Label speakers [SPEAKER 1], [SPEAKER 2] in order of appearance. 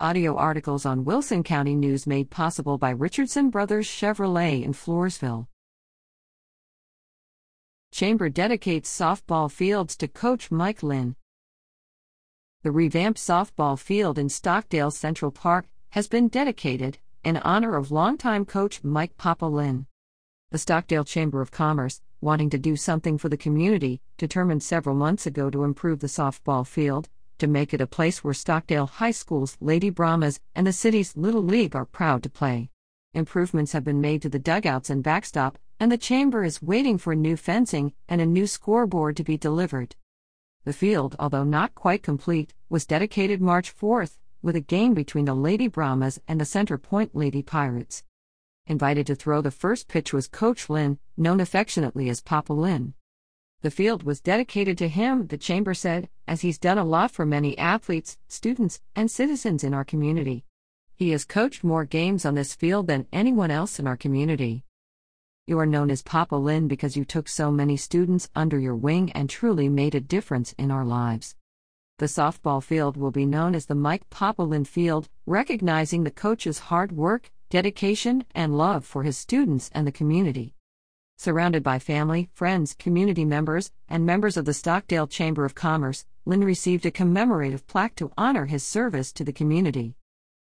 [SPEAKER 1] Audio articles on Wilson County News made possible by Richardson Brothers Chevrolet in Floresville. Chamber dedicates softball fields to Coach Mike Lynn. The revamped softball field in Stockdale Central Park has been dedicated in honor of longtime coach Mike Papa Lynn. The Stockdale Chamber of Commerce, wanting to do something for the community, determined several months ago to improve the softball field, to make it a place where Stockdale High School's Lady Brahmas and the city's Little League are proud to play. Improvements have been made to the dugouts and backstop, and the chamber is waiting for new fencing and a new scoreboard to be delivered. The field, although not quite complete, was dedicated March 4th, with a game between the Lady Brahmas and the Center Point Lady Pirates. Invited to throw the first pitch was Coach Lynn, known affectionately as Papa Lynn. The field was dedicated to him, the chamber said, as he's done a lot for many athletes, students, and citizens in our community. He has coached more games on this field than anyone else in our community. You are known as Papa Lynn because you took so many students under your wing and truly made a difference in our lives. The softball field will be known as the Mike Papa Lynn Field, recognizing the coach's hard work, dedication, and love for his students and the community. Surrounded by family, friends, community members, and members of the Stockdale Chamber of Commerce, Lynn received a commemorative plaque to honor his service to the community.